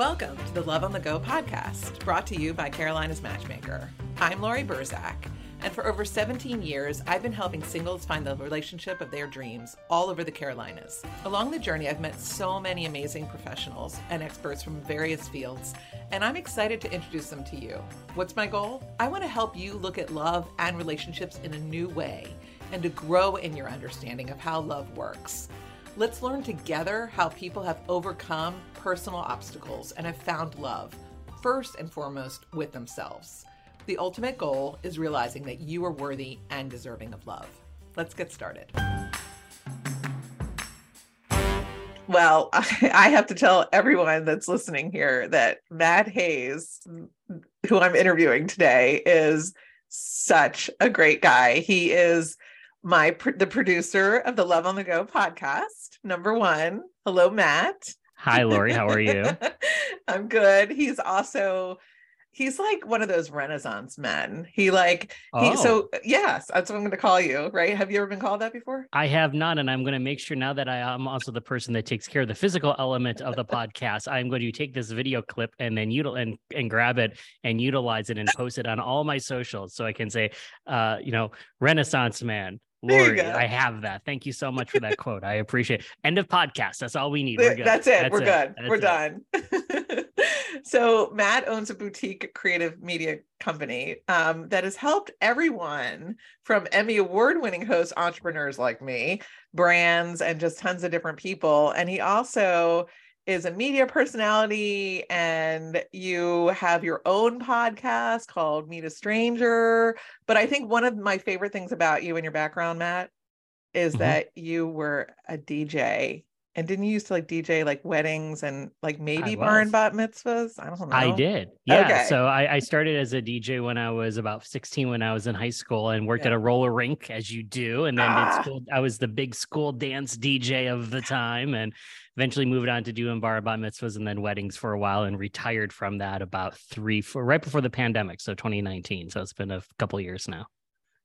Welcome to the Love on the Go podcast, brought to you by Carolina's Matchmaker. I'm Laurie Burzak, and for over 17 years, I've been helping singles find the relationship of their dreams all over the Carolinas. Along the journey, I've met so many amazing professionals and experts from various fields, and I'm excited to introduce them to you. What's my goal? I want to help you look at love and relationships in a new way and to grow in your understanding of how love works. Let's learn together how people have overcome personal obstacles and have found love, first and foremost with themselves. The ultimate goal is realizing that you are worthy and deserving of love. Let's get started. Well, I have to tell everyone that's listening here that Matt Haze, who I'm interviewing today, is such a great guy. He is my the producer of the Love on the Go podcast. Number one, hello, Matt. Hi, Laurie. How are you? I'm good. He's also he's like one of those renaissance men he like he Oh. so yes that's what i'm going to call you right have you ever been called that before I have not, and I'm going to make sure now that I am also the person that takes care of the physical element of the podcast. I'm going to take this video clip and then util- and and grab it and utilize it and post it on all my socials, so I can say, uh, you know, Renaissance man. Laurie. I have that. Thank you so much for that quote. I appreciate. End of podcast. That's all we need. We're good. that's it That's we're good That's we're it. done so matt owns a boutique creative media company um, that has helped everyone from emmy award winning hosts entrepreneurs like me brands and just tons of different people and he also is a media personality and you have your own podcast called meet a stranger but i think one of my favorite things about you and your background matt is Mhm. that you were a dj and didn't you used to like dj like weddings and like maybe bar and bat mitzvahs i don't know I did. Yeah. Okay. So I, I started as a DJ when I was about 16 when I was in high school and worked Yeah. at a roller rink as you do. And then Ah. school, I was the big school dance DJ of the time and eventually moved on to doing bar and bat mitzvahs and then weddings for a while and retired from that about three, four, right before the pandemic. So 2019. So it's been a couple of years now.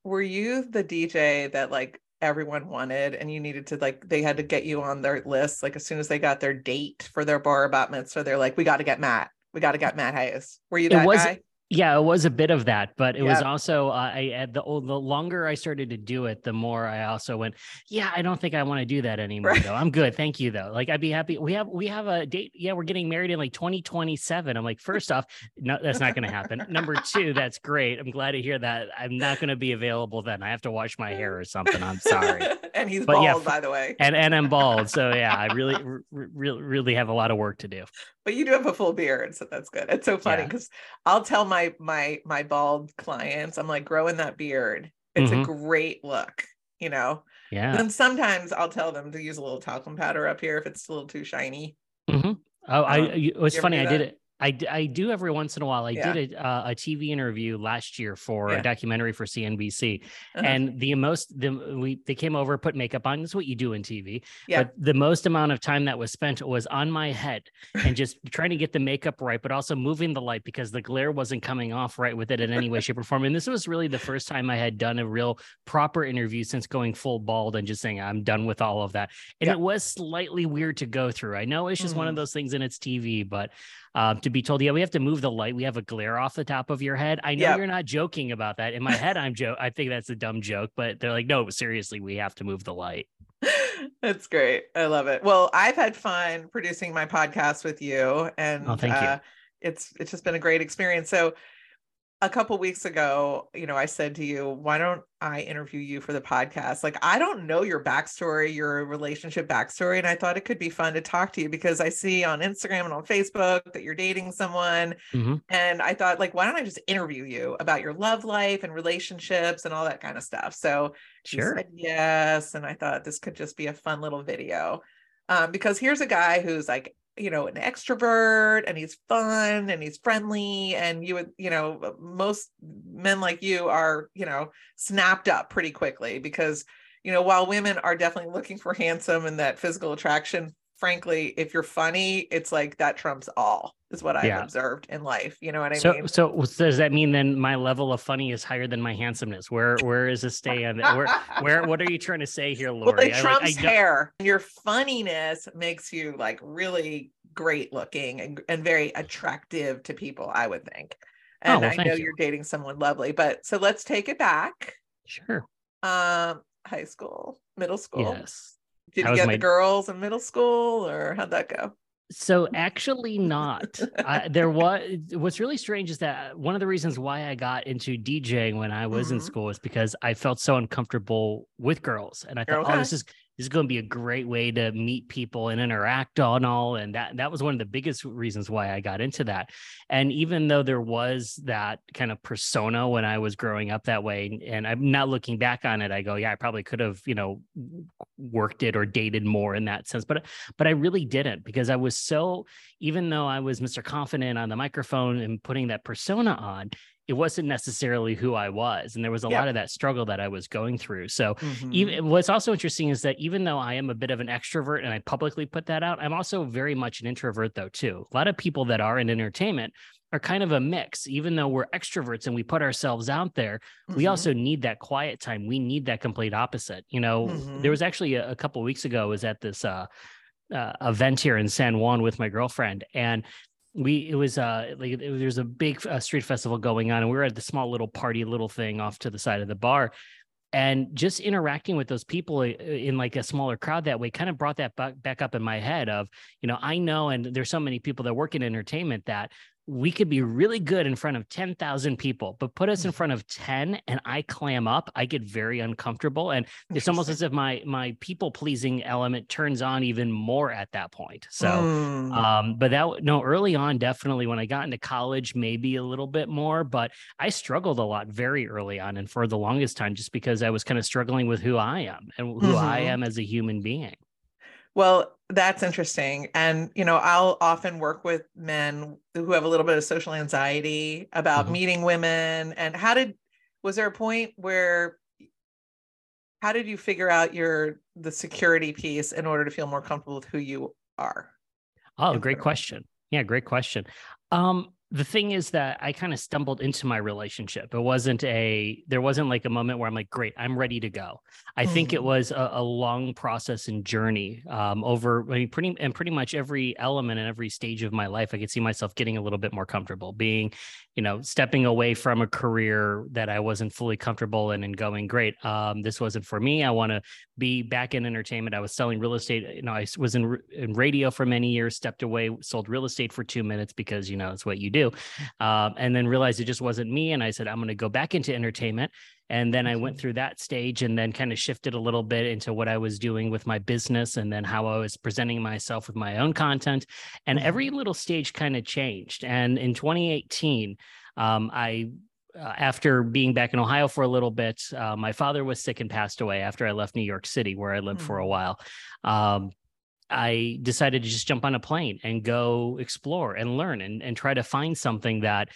were you the dj that like everyone wanted and you needed to like they had to get you on their list like as soon as they got their date for their bar bat mitzvah they're like we got to get matt. We got to get matt haze. Were you It that was- guy Yeah, it was a bit of that, but it was also uh, I at the oh, the longer I started to do it, the more I also went, yeah, I don't think I want to do that anymore Right. though. I'm good, thank you though. Like I'd be happy. We have we have a date. Yeah, we're getting married in like 2027. I'm like, first off, no, that's not going to happen. Number two, that's great. I'm glad to hear that. I'm not going to be available then. I have to wash my hair or something. I'm sorry. and he's But bald yeah, by the way And and I'm bald, so yeah, I really r- really really have a lot of work to do. but you do have a full beard so that's good it's so funny Yeah. because i'll tell my my my my bald clients i'm like growing that beard it's Mhm. a great look you know Yeah. and sometimes i'll tell them to use a little talcum powder up here if it's a little too shiny mm-hmm. Oh, I. Um, you- It was funny. I did it. I, I do every once in a while. I Yeah. did a, uh, a TV interview last year for Yeah. a documentary for CNBC, Uh-huh. and the most the we they came over, put makeup on. That's what you do in TV. Yeah. But the most amount of time that was spent was on my head and just trying to get the makeup right, but also moving the light because the glare wasn't coming off right with it in any way, shape, or form. And this was really the first time I had done a real proper interview since going full bald and just saying I'm done with all of that. And Yeah. it was slightly weird to go through. I know it's just one of Mhm. those things and it's TV, but uh, to be told, yeah, we have to move the light. We have a glare off the top of your head. I know you're not joking about that. In my head, I'm joke. I think that's a dumb joke, but they're like, no, seriously, we have to move the light. That's great. I love it. Well, I've had fun producing my podcast with you, and Oh, thank you. uh, it's it's just been a great experience. So, a couple weeks ago, you know, I said to you, "Why don't I interview you for the podcast?" Like, I don't know your backstory, your relationship backstory, and I thought it could be fun to talk to you because I see on Instagram and on Facebook that you're dating someone, Mhm. and I thought, like, why don't I just interview you about your love life and relationships and all that kind of stuff? So, Sure. said yes. And I thought this could just be a fun little video. Um, because here's a guy who's like, you know, an extrovert and he's fun and he's friendly. And you would, you know, most men like you are, you know, snapped up pretty quickly because, you know, while women are definitely looking for handsome and that physical attraction, frankly, if you're funny, it's like that trumps all, is what I've Yeah. observed in life. You know what I so, mean? so so does that mean then my level of funny is higher than my handsomeness? Where, where is this stay on? Where, where, what are you trying to say here, Laurie? Well, it I, like, I trumps hair. Your funniness makes you like really great looking and, and very attractive to people, I would think. Oh, And well, I know you. you're dating someone lovely, but so let's take it back. Sure. Um, high school, middle school. Yes. Did That you get my- the girls in middle school or how'd that go? So actually not. I, there was what's really strange is that one of the reasons why I got into DJing when I was in Mhm. school is because I felt so uncomfortable with girls. And I thought, Okay. oh, this is this is going to be a great way to meet people and interact on all. And that that was one of the biggest reasons why I got into that. And even though there was that kind of persona when I was growing up that way, and I'm not looking back on it, I go, yeah, I probably could have, you know, worked it or dated more in that sense. But but I really didn't because I was so even though I was Mr. Confident on the microphone and putting that persona on, it wasn't necessarily who I was. And there was a Yeah. lot of that struggle that I was going through. So Mhm. even what's also interesting is that even though I am a bit of an extrovert and I publicly put that out, I'm also very much an introvert though too. A lot of people that are in entertainment are kind of a mix. Even though we're extroverts and we put ourselves out there, we Mhm. also need that quiet time. We need that complete opposite. You know, Mhm. there was actually a, a couple weeks ago I was at this uh, uh, event here in San Juan with my girlfriend, and we it was uh like it, there's a big uh, street festival going on, and we were at the small little party little thing off to the side of the bar. And just interacting with those people in like a smaller crowd that way kind of brought that back up in my head of, you know, I know, and there's so many people that work in entertainment that we could be really good in front of 10,000 people, but put us in front of 10 and I clam up, I get very uncomfortable. And it's almost as if my my people pleasing element turns on even more at that point. So Mm. um, but that no, early on, definitely when I got into college, maybe a little bit more, but I struggled a lot very early on and for the longest time, just because I was kind of struggling with who I am and who I Mhm. am as a human being. Well, that's interesting. And, you know, I'll often work with men who have a little bit of social anxiety about Mhm. meeting women. And how did, was there a point where, how did you figure out your, the security piece in order to feel more comfortable with who you are? Oh, great question. Yeah, great question. Um, the thing is that I kind of stumbled into my relationship. It wasn't a, there wasn't like a moment where I'm like, great, I'm ready to go. I think it Mhm. was a, a long process and journey um, over, I mean, pretty, and pretty much every element and every stage of my life. I could see myself getting a little bit more comfortable being, you know, stepping away from a career that I wasn't fully comfortable in and going, great, um, this wasn't for me. I want to be back in entertainment. I was selling real estate. You know, I was in, in radio for many years, stepped away, sold real estate for two minutes because, you know, it's what you do. Um, and then realized it just wasn't me. And I said, I'm going to go back into entertainment. And then I went Mhm. through that stage and then kind of shifted a little bit into what I was doing with my business and then how I was presenting myself with my own content. And Mhm. every little stage kind of changed. And in 2018, um, I uh, after being back in Ohio for a little bit, uh, my father was sick and passed away after I left New York City, where I lived for a Mm. while. Um, I decided to just jump on a plane and go explore and learn and, and try to find something that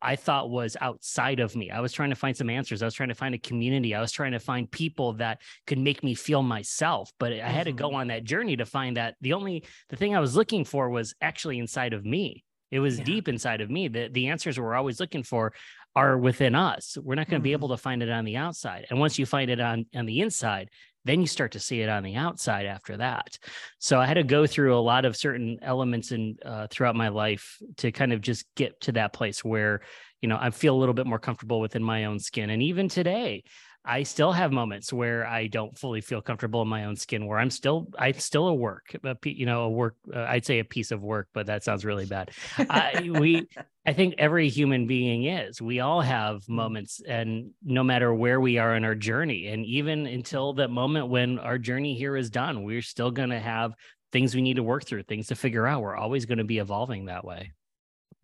I thought was outside of me. I was trying to find some answers. I was trying to find a community. I was trying to find people that could make me feel myself. But I had to go Mhm. on that journey to find that the only the thing I was looking for was actually inside of me. It was Yeah. deep inside of me. The the answers we're always looking for are within us. We're not going to be Mhm. able to find it on the outside. And once you find it on on the inside, then you start to see it on the outside after that. So I had to go through a lot of certain elements in uh, throughout my life to kind of just get to that place where you know I feel a little bit more comfortable within my own skin. And even today, I still have moments where I don't fully feel comfortable in my own skin, where I'm still I'm still a work, a, you know, a work. Uh, I'd say a piece of work, but that sounds really bad. I, we I think every human being is. We all have Mm. moments, and no matter where we are in our journey, and even until that moment when our journey here is done, we're still going to have things we need to work through, things to figure out. We're always going to be evolving that way.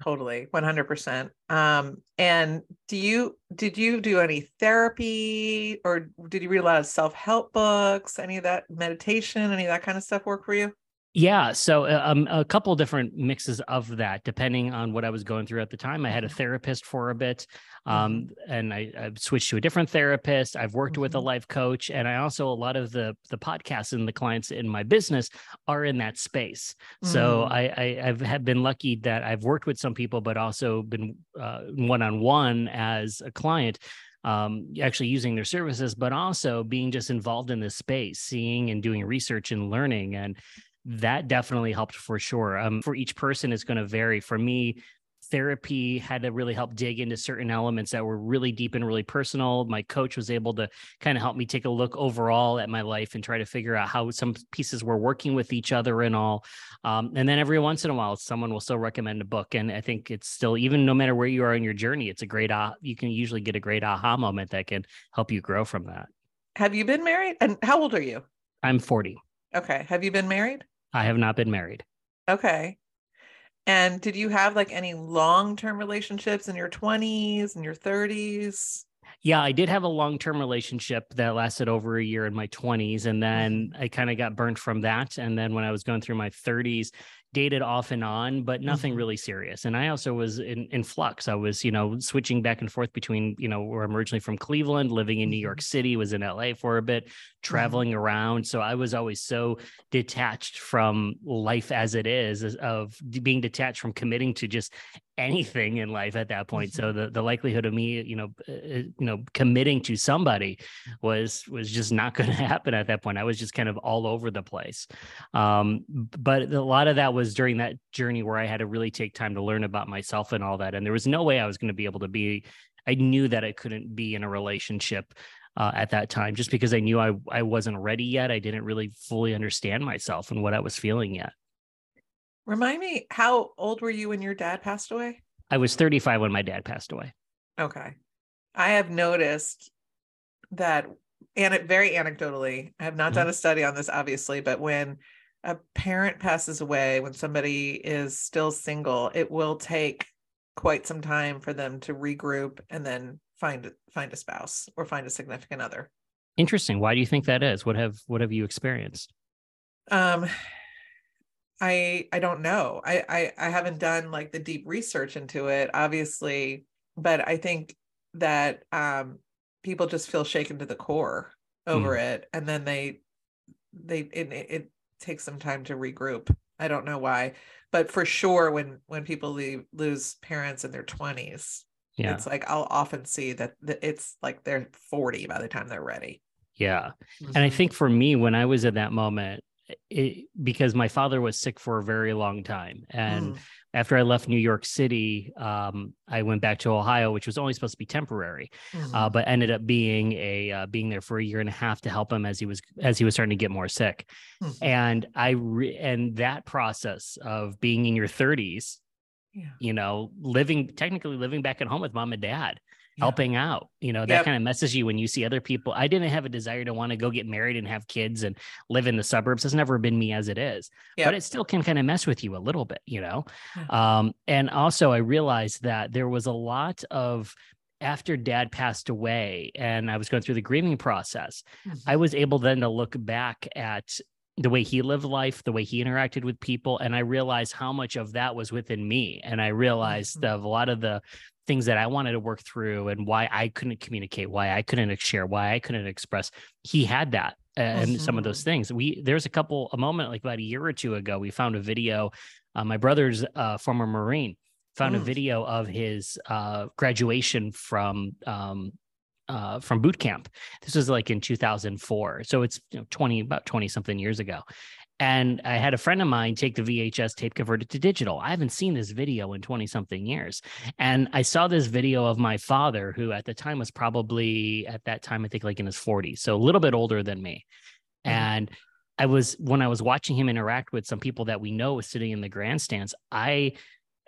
Totally, 100%. Um, and do you did you do any therapy or did you read a lot of self-help books, any of that meditation, any of that kind of stuff work for you? Yeah, so uh, um, a couple different mixes of that, depending on what I was going through at the time. I had a therapist for a bit, um, and I, I switched to a different therapist. I've worked with a Mhm. life coach, and I also a lot of the the podcasts and the clients in my business are in that space. So Mm. I, I I've have been lucky that I've worked with some people, but also been one on one as a client um, actually using their services, but also being just involved in this space, seeing and doing research and learning. And that definitely helped for sure. Um, for each person, it's going to vary. For me, therapy had to really help dig into certain elements that were really deep and really personal. My coach was able to kind of help me take a look overall at my life and try to figure out how some pieces were working with each other and all. Um, and then every once in a while, someone will still recommend a book. And I think it's still, even no matter where you are in your journey, it's a great, uh, you can usually get a great aha moment that can help you grow from that. Have you been married? And how old are you? I'm 40. Okay. Have you been married? I have not been married. Okay. And did you have like any long term relationships in your 20s and your 30s? Yeah, I did have a long term relationship that lasted over a year in my 20s. And then mm-hmm. I kind of got burnt from that. And then when I was going through my 30s, dated off and on, but nothing mm-hmm. really serious. And I also was in, in flux. I was, you know, switching back and forth between, you know, where I'm originally from Cleveland, living in New York mm-hmm. City, was in LA for a bit, mm-hmm. traveling mm-hmm. around. So I was always so detached from life as it is, of being detached from committing to just anything in life at that point. So mm-hmm. the the likelihood of me, you know, uh, uh, you know, committing to somebody was was just not going to happen at that point. I was just kind of all over the place. Um, but a lot of that was during that journey where I had to really take time to learn about myself and all that. And there was no way I was going to be able to be. I knew that I couldn't be in a relationship uh, at that time just because I knew I I wasn't ready yet. I didn't really fully understand myself and what I was feeling yet. Remind me, how old were you when your dad passed away? I was 35 when my dad passed away. Okay. I have noticed that, and it very anecdotally, I have not mm-hmm. done a study on this, obviously, but when a parent passes away, when somebody is still single, it will take quite some time for them to regroup and then find find a spouse or find a significant other. Interesting. Why do you think that is? What have what have you experienced? Um I I don't know. I, I I haven't done like the deep research into it, obviously, but I think that um people just feel shaken to the core over mm. it, and then they they it, it takes some time to regroup. I don't know why, but for sure, when when people leave, lose parents in their twenties, yeah. it's like I'll often see that it's like they're forty by the time they're ready. Yeah, mm-hmm. and I mm-hmm. think for me, when I was at that moment, it, because my father was sick for a very long time. And mm. after I left New York City, um, I went back to Ohio, which was only supposed to be temporary, mm. uh, but ended up being a uh, being there for a year and a half to help him as he was as he was starting to get more sick. Mm. And I re- and that process of being in your 30s, yeah. you know, living technically living back at home with mom and dad. Helping out. You know, that yep. kind of messes you when you see other people. I didn't have a desire to want to go get married and have kids and live in the suburbs. It's never been me as it is, yep. but it still can kind of mess with you a little bit, you know? Um, and also I realized that there was a lot of after dad passed away and I was going through the grieving process, mm-hmm. I was able then to look back at the way he lived life, the way he interacted with people. And I realized how much of that was within me. And I realized mm-hmm. of a lot of the things that I wanted to work through and why I couldn't communicate, why I couldn't share, why I couldn't express. He had that and mm-hmm. some of those things. We there's a couple a moment like about a year or two ago, we found a video. Uh, my brother's uh, former Marine found mm. a video of his uh, graduation from um, uh, from boot camp. This was like in 2004, so it's you know, 20 about 20 something years ago, and I had a friend of mine take the VHS tape converted to digital. I haven't seen this video in 20 something years. And I saw this video of my father, who at the time was probably at that time, I think like in his 40s, so a little bit older than me. Mm-hmm. And I was, when I was watching him interact with some people that we know was sitting in the grandstands, I,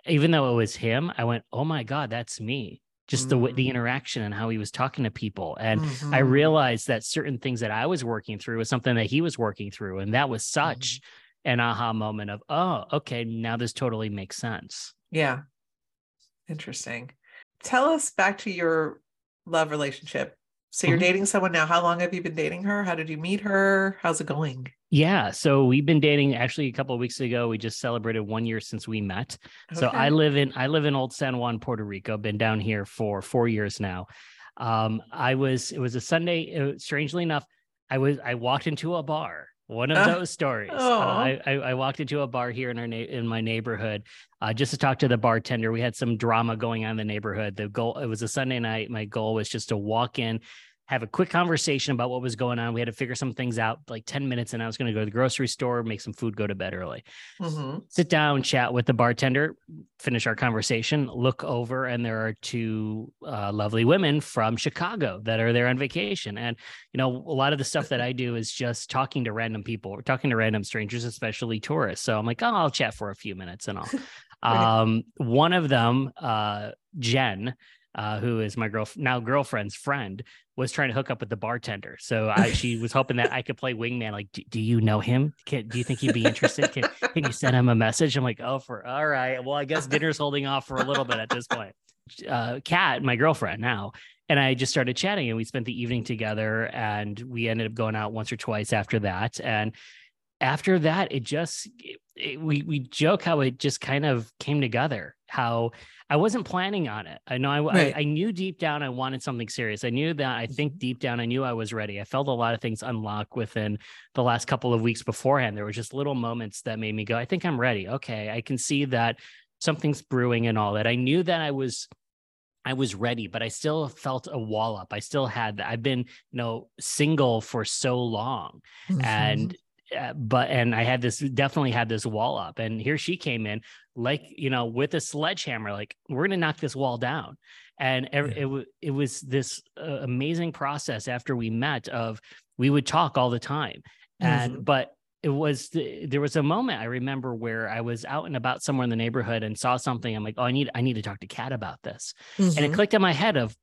even though it was him, I went, oh my God, that's me just the the mm. interaction and how he was talking to people and mm-hmm. i realized that certain things that i was working through was something that he was working through and that was such mm-hmm. an aha moment of oh okay now this totally makes sense yeah interesting tell us back to your love relationship so you're mm-hmm. dating someone now how long have you been dating her how did you meet her how's it going yeah. So we've been dating actually a couple of weeks ago. We just celebrated one year since we met. Okay. So I live in I live in Old San Juan, Puerto Rico. Been down here for four years now. Um, I was it was a Sunday. It, strangely enough, I was I walked into a bar. One of uh, those stories. Uh, I, I, I walked into a bar here in our na- in my neighborhood uh, just to talk to the bartender. We had some drama going on in the neighborhood. The goal it was a Sunday night. My goal was just to walk in, have a quick conversation about what was going on. We had to figure some things out, like 10 minutes, and I was going to go to the grocery store, make some food, go to bed early. Mhm. Sit down, chat with the bartender, finish our conversation, look over, and there are two uh, lovely women from Chicago that are there on vacation. And, you know, a lot of the stuff that I do is just talking to random people, talking to random strangers, especially tourists. So I'm like, oh, I'll chat for a few minutes and all. Um, one of them, uh, Jen, uh, who is my girl now girlfriend's friend, was trying to hook up with the bartender. So I, she was hoping that I could play wingman. Like, do, do you know him? Can, do you think he'd be interested? Can, can you send him a message? I'm like, oh, for all right. Well, I guess dinner's holding off for a little bit at this point. Uh, my girlfriend now, and I just started chatting, and we spent the evening together, and we ended up going out once or twice after that, and after that it just it, we we joke how it just kind of came together how i wasn't planning on it i know I, Right. I i knew deep down i wanted something serious i knew that i think deep down i knew i was ready i felt a lot of things unlock within the last couple of weeks beforehand there were just little moments that made me go i think i'm ready okay i can see that something's brewing and all that i knew that i was I was ready, but I still felt a wall up. I still had that. I've been, you know, single for so long Mhm. and uh, but and I had this definitely had this wall up, and here she came in like you know with a sledgehammer, like we're gonna knock this wall down, and ev- Yeah. it it was this uh, amazing process after we met of we would talk all the time, and Mhm. but it was the, there was a moment I remember where I was out and about somewhere in the neighborhood and saw something. I'm like, oh, I need I need to talk to Kat about this, and it Mhm. clicked in my head of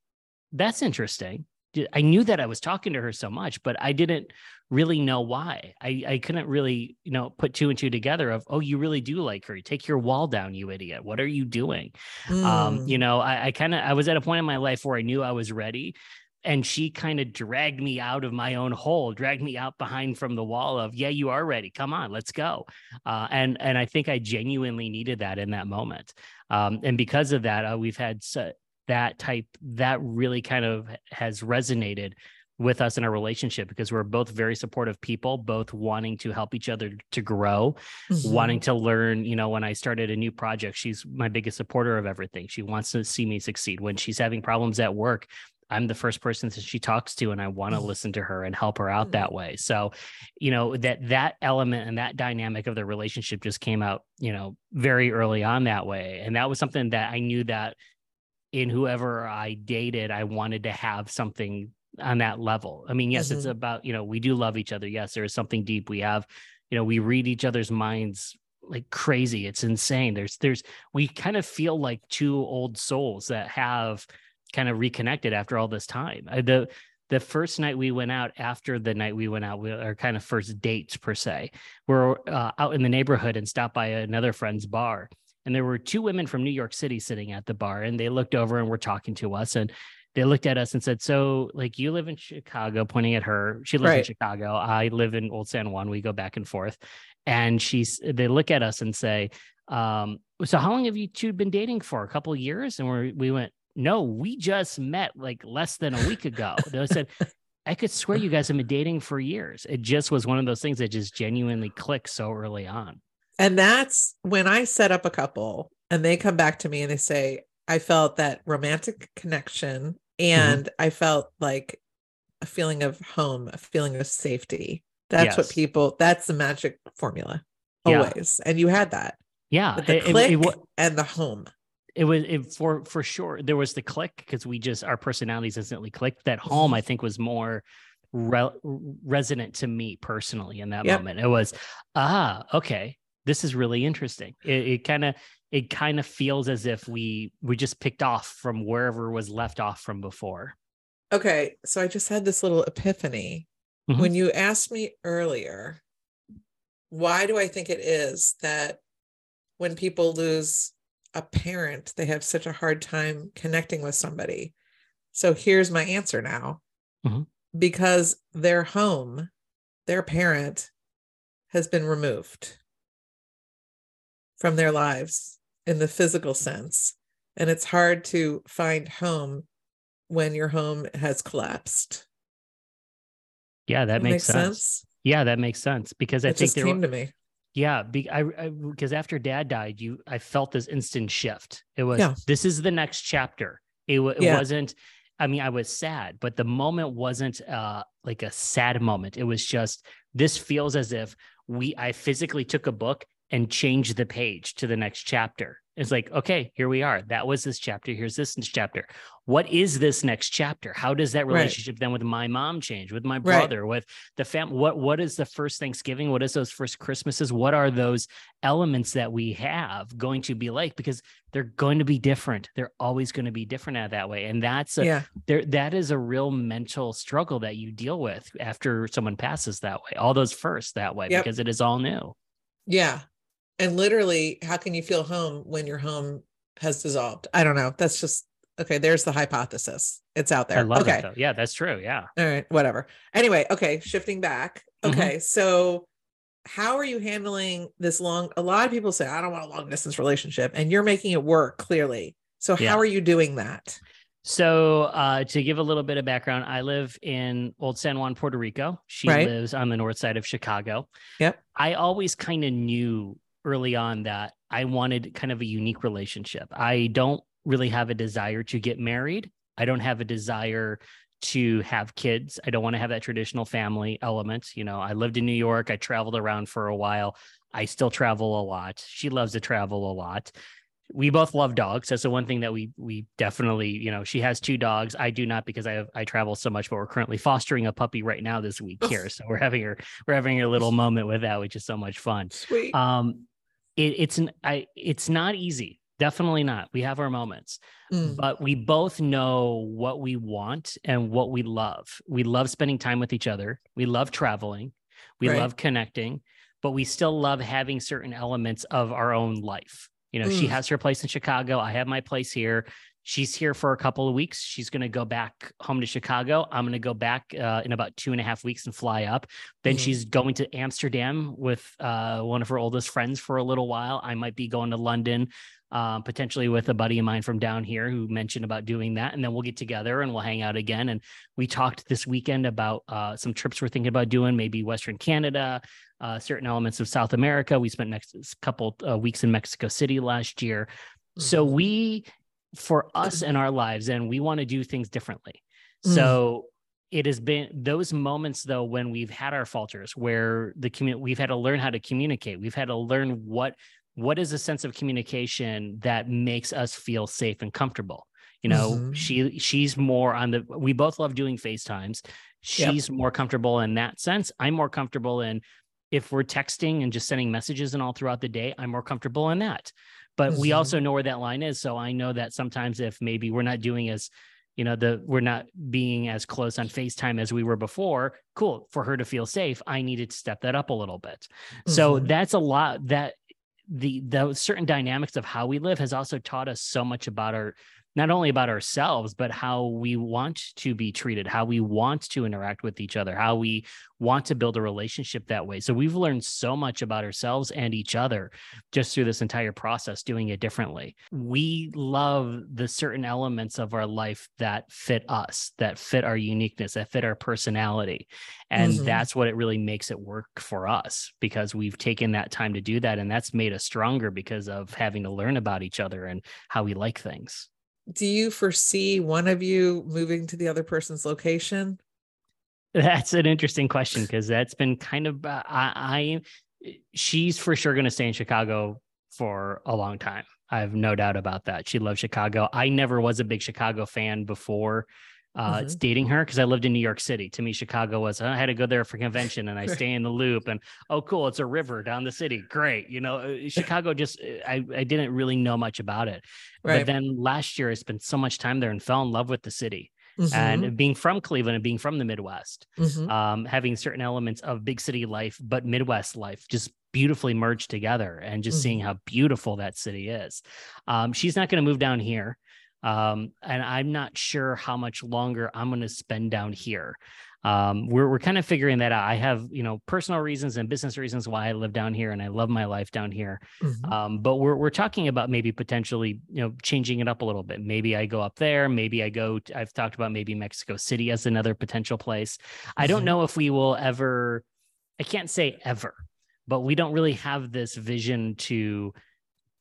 that's interesting i knew that i was talking to her so much but i didn't really know why. I i couldn't really you know put two and two together of oh you really do like her. Take your wall down you idiot. What are you doing? Um Mm. you know i, I kind of i was at a point in my life where i knew i was ready and she kind of dragged me out of my own hole dragged me out behind from the wall of yeah you are ready. Come on let's go. Uh, and and i think i genuinely needed that in that moment. Um, and because of that uh, we've had su- that type that really kind of has resonated with us in our relationship because we're both very supportive people both wanting to help each other to grow Mhm. wanting to learn you know when i started a new project she's my biggest supporter of everything. She wants to see me succeed. When she's having problems at work i'm the first person that she talks to and i want to Mhm. listen to her and help her out that way. So you know that that element and that dynamic of the relationship just came out you know very early on that way. And that was something that i knew that in whoever i dated i wanted to have something on that level. I mean yes it's Mhm. about you know we do love each other. Yes there is something deep we have. You know we read each other's minds like crazy. It's insane. There's there's we kind of feel like two old souls that have kind of reconnected after all this time. The the first night we went out after the night we went out we, our kind of first dates per se we're uh, out in the neighborhood and stopped by another friend's bar and there were two women from new york city sitting at the bar and they looked over and were talking to us and they looked at us and said so like you live in chicago pointing at her. She lives in chicago. I live in old san juan. We go back and forth. And she's they look at us and say um so how long have you two been dating for? A couple of years? And we we went no we just met like less than a week ago. They said i could swear you guys have been dating for years. It just was one of those things that just genuinely clicked so early on And that's when I set up a couple and they come back to me and they say, I felt that romantic connection and I felt like a feeling of home, a feeling of safety. That's what people, that's the magic formula Yeah. always. And you had that. yeah the it- it- click it wa- and the home. it was it, for for sure there was the click because we just our personalities instantly clicked that home Mhm. i think was more re- resonant to me personally in that Yep. moment it was ah okay this is really interesting it kind of it kind of feels as if we we just picked off from wherever was left off from before Okay. So I just had this little epiphany. Mhm. When you asked me earlier, why do I think it is that when people lose a parent, they have such a hard time connecting with somebody? So here's my answer now Mhm. because their home, their parent has been removed from their lives in the physical sense. And it's hard to find home when your home has collapsed. yeah that That makes, sense. yeah that makes sense because i It think there came were- to me. Yeah, be, I because after Dad died, you I felt this instant shift. It was Yeah. this is the next chapter. It, it Yeah. wasn't I mean, I was sad, but the moment wasn't uh, like a sad moment. It was just this feels as if we I physically took a book and change the page to the next chapter. It's like, okay, here we are. That was this chapter. Here's this chapter. What is this next chapter? How does that relationship right. then with my mom change? With my brother? Right. With the family? What What is the first Thanksgiving? What is those first Christmases? What are those elements that we have going to be like? Because they're going to be different. They're always going to be different at that way, and that's a, yeah. There, that is a real mental struggle that you deal with after someone passes that way. All those first that way yep. because it is all new. Yeah, and literally, how can you feel home when your home has dissolved? I don't know. That's just okay. There's the hypothesis. It's out there. I love okay. It, yeah, that's true. Yeah. All right. Whatever. Anyway. Okay. Shifting back. Mm-hmm. Okay. Mm-hmm. So, how are you handling this long? A lot of people say, I don't want a long distance relationship, and you're making it work clearly. So, yeah. how are you doing that? So, uh, to give a little bit of background, I live in Old San Juan, Puerto Rico. She right. lives on the north side of Chicago. Yep. I always kind of knew early on that I wanted kind of a unique relationship. I don't really have a desire to get married. I don't have a desire to have kids. I don't want to have that traditional family element. You know, I lived in New York. I traveled around for a while. I still travel a lot. She loves to travel a lot. We both love dogs. That's the one thing that we we definitely, you know, she has two dogs. I do not because I have I travel so much, but we're currently fostering a puppy right now this week here. So we're having her we're having a little moment with that, which is so much fun. Sweet. Um, it, it's an I it's not easy. Definitely not. We have our moments, mm. but we both know what we want and what we love. We love spending time with each other. We love traveling. We right. love connecting, but we still love having certain elements of our own life. You know, mm. she has her place in Chicago. I have my place here she's here for a couple of weeks. She's going to go back home to Chicago. I'm going to go back uh, in about two and a half weeks and fly up. Then mm-hmm. she's going to Amsterdam with uh, one of her oldest friends for a little while. I might be going to London. Uh, potentially with a buddy of mine from down here who mentioned about doing that. And then we'll get together and we'll hang out again. And we talked this weekend about uh, some trips we're thinking about doing, maybe Western Canada, uh, certain elements of South America. We spent next couple uh, weeks in Mexico City last year. Mm-hmm. So we for us in our lives and we want to do things differently. Mm. So it has been those moments though when we've had our falters where the community we've had to learn how to communicate. We've had to learn what what is a sense of communication that makes us feel safe and comfortable. You know, mm-hmm. she she's more on the we both love doing FaceTimes. She's yep. more comfortable in that sense. I'm more comfortable in if we're texting and just sending messages and all throughout the day, I'm more comfortable in that but mm-hmm. we also know where that line is so i know that sometimes if maybe we're not doing as you know the we're not being as close on facetime as we were before cool for her to feel safe i needed to step that up a little bit mm-hmm. so that's a lot that the the certain dynamics of how we live has also taught us so much about our not only about ourselves, but how we want to be treated, how we want to interact with each other, how we want to build a relationship that way. So we've learned so much about ourselves and each other just through this entire process, doing it differently. We love the certain elements of our life that fit us, that fit our uniqueness, that fit our personality. And mm-hmm. that's what it really makes it work for us because we've taken that time to do that. And that's made us stronger because of having to learn about each other and how we like things do you foresee one of you moving to the other person's location? That's an interesting question because that's been kind of uh, I, I she's for sure going to stay in Chicago for a long time. I have no doubt about that. She loves Chicago. I never was a big Chicago fan before uh, mm-hmm. It's dating her because I lived in New York City. To me, Chicago was I had to go there for convention, and I stay in the loop. And oh, cool, it's a river down the city. Great, you know, uh, Chicago. Just uh, I I didn't really know much about it, right. but then last year I spent so much time there and fell in love with the city. Mm-hmm. And being from Cleveland and being from the Midwest, mm-hmm. um, having certain elements of big city life, but Midwest life just beautifully merged together and just seeing mm-hmm. how beautiful that city is. Um, she's not going to move down here. Um, and I'm not sure how much longer I'm going to spend down here. Um, we're we're kind of figuring that out. I have you know personal reasons and business reasons why I live down here, and I love my life down here. Mm-hmm. Um, but we're we're talking about maybe potentially you know changing it up a little bit. Maybe I go up there. Maybe I go. To, I've talked about maybe Mexico City as another potential place. I don't mm-hmm. know if we will ever. I can't say ever, but we don't really have this vision to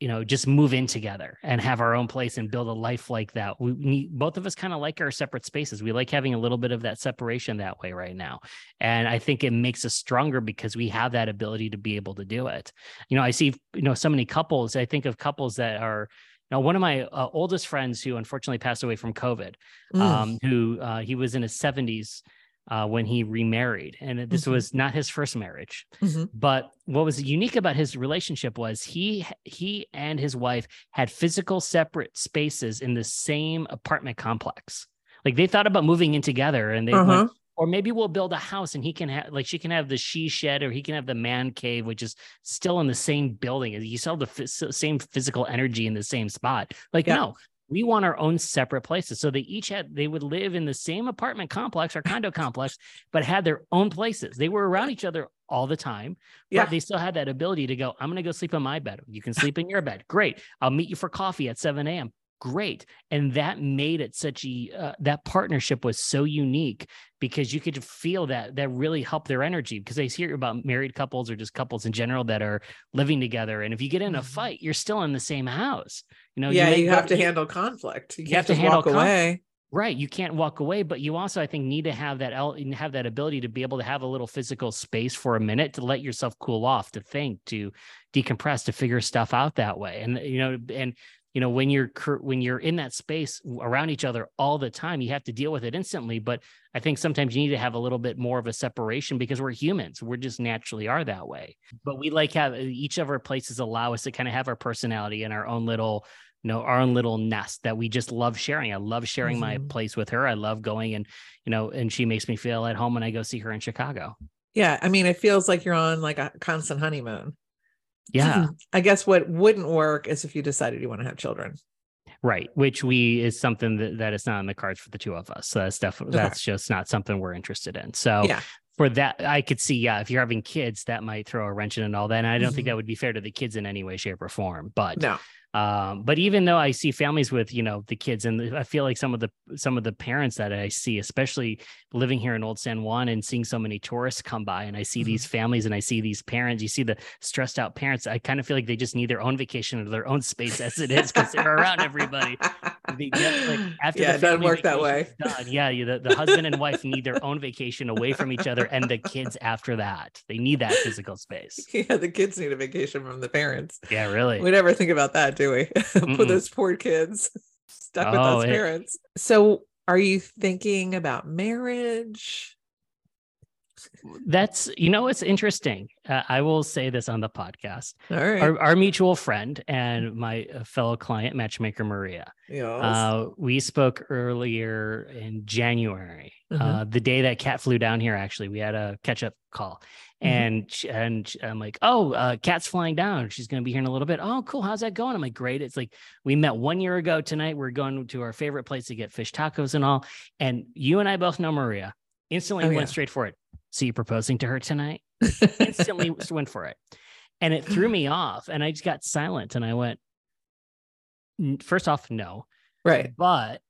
you know just move in together and have our own place and build a life like that. We need, both of us kind of like our separate spaces. We like having a little bit of that separation that way right now. And i think it makes us stronger because we have that ability to be able to do it. You know i see you know so many couples i think of couples that are now, one of my uh, oldest friends who unfortunately passed away from COVID, mm. um, who uh, he was in his 70s uh, when he remarried, and this mm-hmm. was not his first marriage. Mm-hmm. But what was unique about his relationship was he he and his wife had physical separate spaces in the same apartment complex. Like they thought about moving in together, and they uh-huh. went, or maybe we'll build a house and he can have like she can have the she shed or he can have the man cave which is still in the same building you have the f- same physical energy in the same spot like yeah. no we want our own separate places. So they each had they would live in the same apartment complex or condo complex, but had their own places. They were around each other all the time, but yeah. they still had that ability to go, I'm gonna go sleep in my bed. You can sleep in your bed. Great. I'll meet you for coffee at 7 a.m. Great. And that made it such a uh, that partnership was so unique because you could feel that that really helped their energy because I hear about married couples or just couples in general that are living together. And if you get in a mm-hmm. fight, you're still in the same house. You know, yeah, you, you have to handle conflict. You, you have to handle walk away. Right. You can't walk away, but you also, I think, need to have that have that ability to be able to have a little physical space for a minute to let yourself cool off, to think, to decompress, to figure stuff out that way. And you know, and you know, when you're when you're in that space around each other all the time, you have to deal with it instantly. But I think sometimes you need to have a little bit more of a separation because we're humans. We're just naturally are that way. But we like have each of our places allow us to kind of have our personality and our own little you know our own little nest that we just love sharing i love sharing mm-hmm. my place with her i love going and you know and she makes me feel at home when i go see her in chicago yeah i mean it feels like you're on like a constant honeymoon yeah. I guess what wouldn't work is if you decided you want to have children. Right which we is something that, that is not on the cards for the two of us. So that's definitely okay. that's just not something we're interested in. So yeah. for that i could see yeah if you're having kids that might throw a wrench in and all that and i don't mm-hmm. think that would be fair to the kids in any way shape or form but no um, but even though I see families with, you know, the kids and I feel like some of the, some of the parents that I see, especially living here in old San Juan and seeing so many tourists come by and I see mm-hmm. these families and I see these parents, you see the stressed out parents. I kind of feel like they just need their own vacation or their own space as it is because they're around everybody. They get, like after yeah, it doesn't work that way. Done, yeah. The, the husband and wife need their own vacation away from each other and the kids after that. They need that physical space. Yeah. The kids need a vacation from the parents. Yeah, really. We never think about that, do we? For those poor kids stuck with oh, us parents. So are you thinking about marriage? That's you know it's interesting. Uh, I will say this on the podcast. All right. Our, our mutual friend and my uh, fellow client, matchmaker Maria. Yes. Uh, we spoke earlier in January, mm-hmm. uh, the day that Cat flew down here. Actually, we had a catch up call, mm-hmm. and and I'm like, oh, uh, Kat's flying down. She's going to be here in a little bit. Oh, cool. How's that going? I'm like, great. It's like we met one year ago tonight. We're going to our favorite place to get fish tacos and all. And you and I both know Maria. Instantly oh, went yeah. straight for it. So you proposing to her tonight? Instantly went for it. And it threw me off. And I just got silent and I went, first off, no. Right. But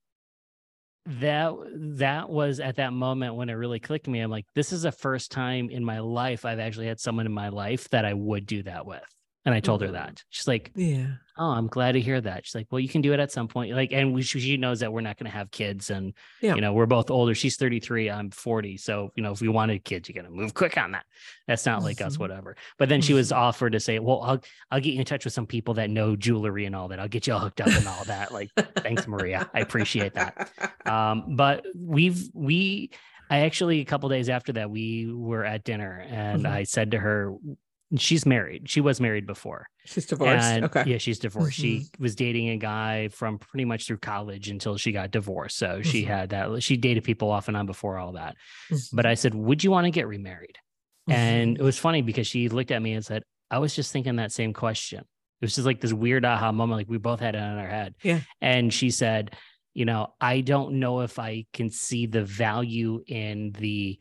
that that was at that moment when it really clicked me. I'm like, this is the first time in my life I've actually had someone in my life that I would do that with. And I told her that. She's like, Yeah. Oh, I'm glad to hear that. She's like, Well, you can do it at some point. Like, and we, she knows that we're not going to have kids. And, yeah. you know, we're both older. She's 33, I'm 40. So, you know, if we wanted kids, you got to move quick on that. That's not like mm-hmm. us, whatever. But then she was mm-hmm. offered to say, Well, I'll, I'll get you in touch with some people that know jewelry and all that. I'll get you all hooked up and all that. Like, thanks, Maria. I appreciate that. Um, but we've, we, I actually, a couple days after that, we were at dinner and mm-hmm. I said to her, she's married. She was married before. She's divorced. And, okay. Yeah, she's divorced. Mm-hmm. She was dating a guy from pretty much through college until she got divorced. So mm-hmm. she had that. She dated people off and on before all that. Mm-hmm. But I said, Would you want to get remarried? And mm-hmm. it was funny because she looked at me and said, I was just thinking that same question. It was just like this weird aha moment. Like we both had it in our head. Yeah. And she said, You know, I don't know if I can see the value in the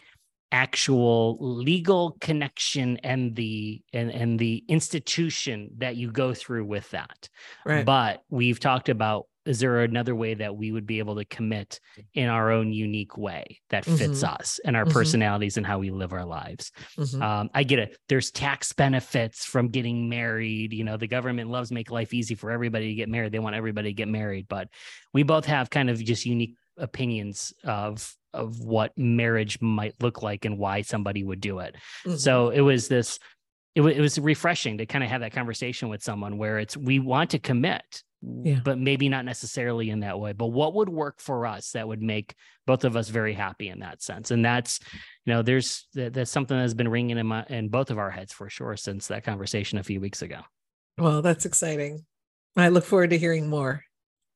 actual legal connection and the and, and the institution that you go through with that right but we've talked about is there another way that we would be able to commit in our own unique way that fits Mhm. us and our Mhm. personalities and how we live our lives? Mhm. Um, I get it. There's tax benefits from getting married. You know, the government loves make life easy for everybody to get married. They want everybody to get married, but we both have kind of just unique opinions of of what marriage might look like and why somebody would do it. Mhm. So it was this. It, wa- it was refreshing to kind of have that conversation with someone where it's we want to commit, Yeah. but maybe not necessarily in that way. But what would work for us that would make both of us very happy in that sense? And that's, you know, there's that, that's something that's been ringing in my in both of our heads for sure since that conversation a few weeks ago. well, that's exciting. I look forward to hearing more.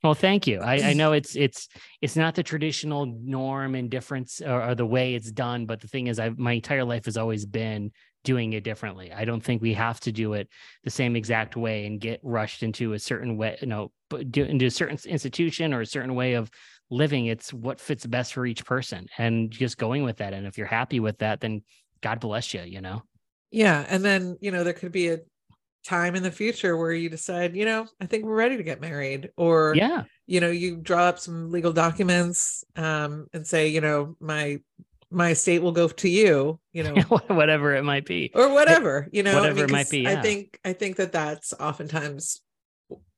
Well, thank you. I, I know it's it's it's not the traditional norm and difference or, or the way it's done, but the thing is, I my entire life has always been doing it differently. I don't think we have to do it the same exact way and get rushed into a certain way, you know, into a certain institution or a certain way of living. It's what fits best for each person, and just going with that. And if you're happy with that, then God bless you. You know. Yeah. And then, you know, there could be a time in the future where you decide, you know, I think we're ready to get married. Or, Yeah. you know, you draw up some legal documents um, and say, you know, my my estate will go to you, you know, Whatever it might be. or whatever, you know, Whatever it might be, I think I think that that's oftentimes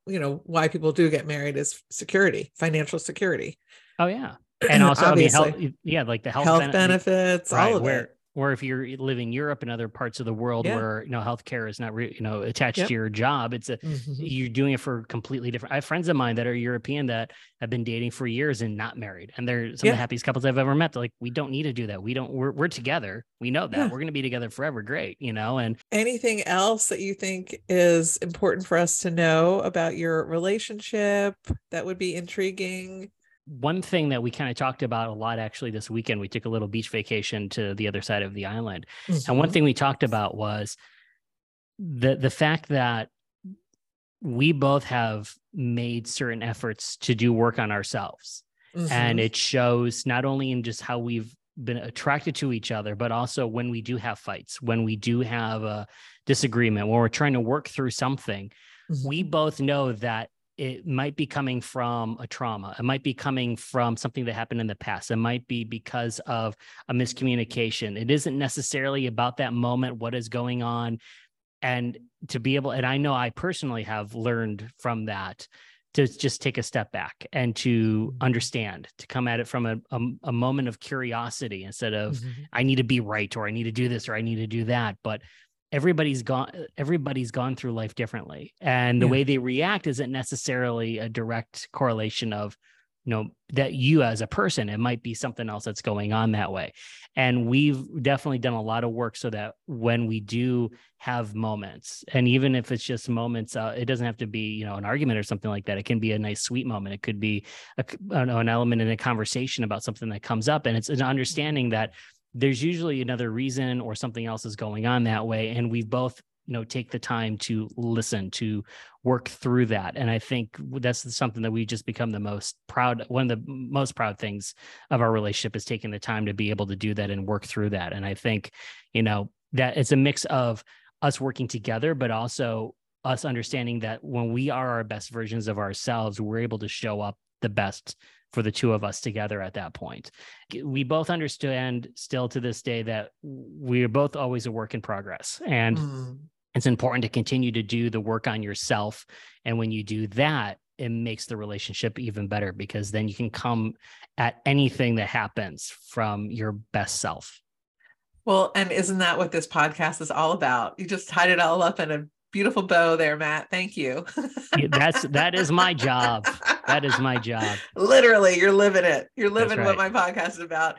you know why people do get married is security, financial security, Oh yeah. And also, I mean, health, yeah, like the health, health, bene- benefits, right, all of where it. Or if you're living Europe and other parts of the world Yeah. where you know healthcare is not re- you know attached Yep. to your job, it's a Mhm. you're doing it for completely different. I have friends of mine that are European that have been dating for years and not married, and they're some Yeah. of the happiest couples I've ever met. They're like, we don't need to do that. We don't. We're we're together. We know that Yeah. we're going to be together forever. Great, you know. And Anything else that you think is important for us to know about your relationship that would be intriguing? One thing that we kind of talked about a lot actually this weekend, we took a little beach vacation to the other side of the island. And one Mhm. thing we talked about was the the fact that we both have made certain efforts to do work on ourselves. And Mhm. it shows not only in just how we've been attracted to each other, but also when we do have fights, when we do have a disagreement, when we're trying to work through something, Mhm. we both know that it might be coming from a trauma. It might be coming from something that happened in the past. It might be because of a miscommunication. It isn't necessarily about that moment, what is going on. And to be able, and I know I personally have learned from that to just take a step back and to understand, to come at it from a, a, a moment of curiosity instead of, Mhm. I need to be right or I need to do this or I need to do that. But everybody's gone everybody's gone through life differently. And the Yeah. way they react isn't necessarily a direct correlation of you know that you as a person it might be something else that's going on that way and we've definitely done a lot of work so that when we do have moments and even if it's just moments uh, it doesn't have to be you know an argument or something like that it can be a nice sweet moment it could be a, c- I don't know, an element in a conversation about something that comes up and it's an understanding that there's usually another reason or something else is going on that way and we both you know take the time to listen to work through that and i think that's something that we just become the most proud one of the most proud things of our relationship is taking the time to be able to do that and work through that and i think you know that it's a mix of us working together but also us understanding that when we are our best versions of ourselves we're able to show up the best for the two of us together at that point. We both understand still to this day that we're both always a work in progress. And Mm. it's important to continue to do the work on yourself. And when you do that, it makes the relationship even better because then you can come at anything that happens from your best self. Well, and isn't that what this podcast is all about? You just tied it all up in a beautiful bow there, Matt. Thank you. That's that is my job. That is my job. Literally, you're living it. You're living what my podcast is about.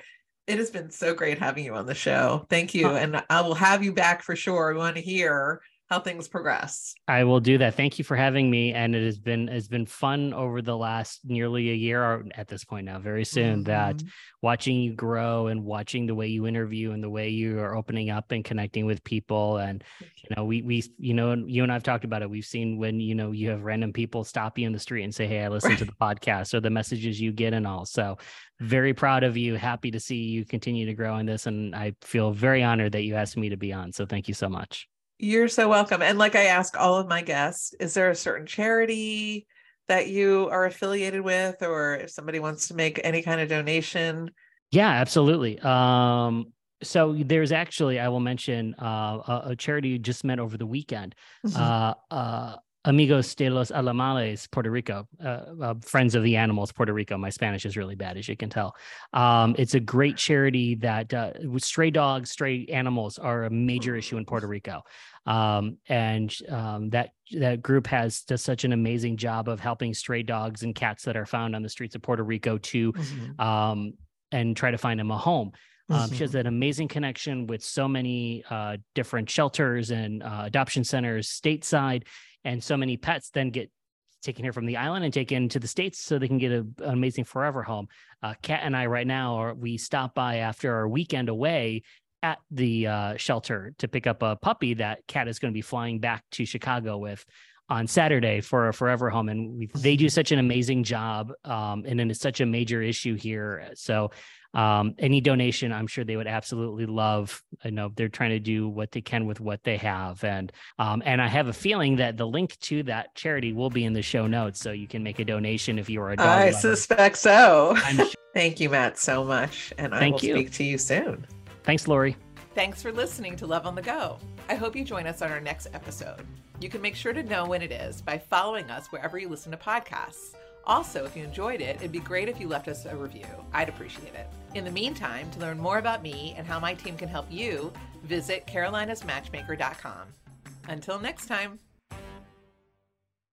It has been so great having you on the show. Thank you. And I will have you back for sure. We want to hear how things progress. I will do that. Thank you for having me. And it has been it's been fun over the last nearly a year or at this point now, very soon, that Mhm. watching you grow and watching the way you interview and the way you are opening up and connecting with people. And you know, we we you know, you and I've talked about it. We've seen when you know you have random people stop you in the street and say, Hey, I listened to the podcast or the messages you get and all. So very proud of you. Happy to see you continue to grow in this. And I feel very honored that you asked me to be on. So thank you so much. You're so welcome. And like I ask all of my guests, is there a certain charity that you are affiliated with, or if somebody wants to make any kind of donation? Yeah, absolutely. Um, so there's actually, I will mention uh, a, a, charity you just met over the weekend. Mm-hmm. Uh, uh, Amigos de los Animales, Puerto Rico, uh, uh, Friends of the Animals, Puerto Rico. My Spanish is really bad, as you can tell. Um, it's a great charity that uh, stray dogs, stray animals are a major issue in Puerto Rico, um, and um, that that group has does such an amazing job of helping stray dogs and cats that are found on the streets of Puerto Rico to mm-hmm. Um, and try to find them a home. Um. She has mm-hmm. an amazing connection with so many uh, different shelters and uh, adoption centers stateside, and so many pets then get taken here from the island and taken to the states so they can get a, an amazing forever home. Uh, Kat and I right now are we stop by after our weekend away at the uh, shelter to pick up a puppy that Kat is going to be flying back to Chicago with on Saturday for a forever home, and we, they do such an amazing job, um, and then it's such a major issue here. So um, any donation, I'm sure they would absolutely love. I know they're trying to do what they can with what they have, and um, and I have a feeling that the link to that charity will be in the show notes, so you can make a donation if you are a dog. I lover. suspect so. Sure. Thank you, Matt, so much, and I Thank will you. speak to you soon. Thanks, Laurie. Thanks for listening to Love on the Go. I hope you join us on our next episode. You can make sure to know when it is by following us wherever you listen to podcasts. Also, if you enjoyed it, it'd be great if you left us a review. I'd appreciate it. In the meantime, to learn more about me and how my team can help you, visit carolinasmatchmaker.com. Until next time.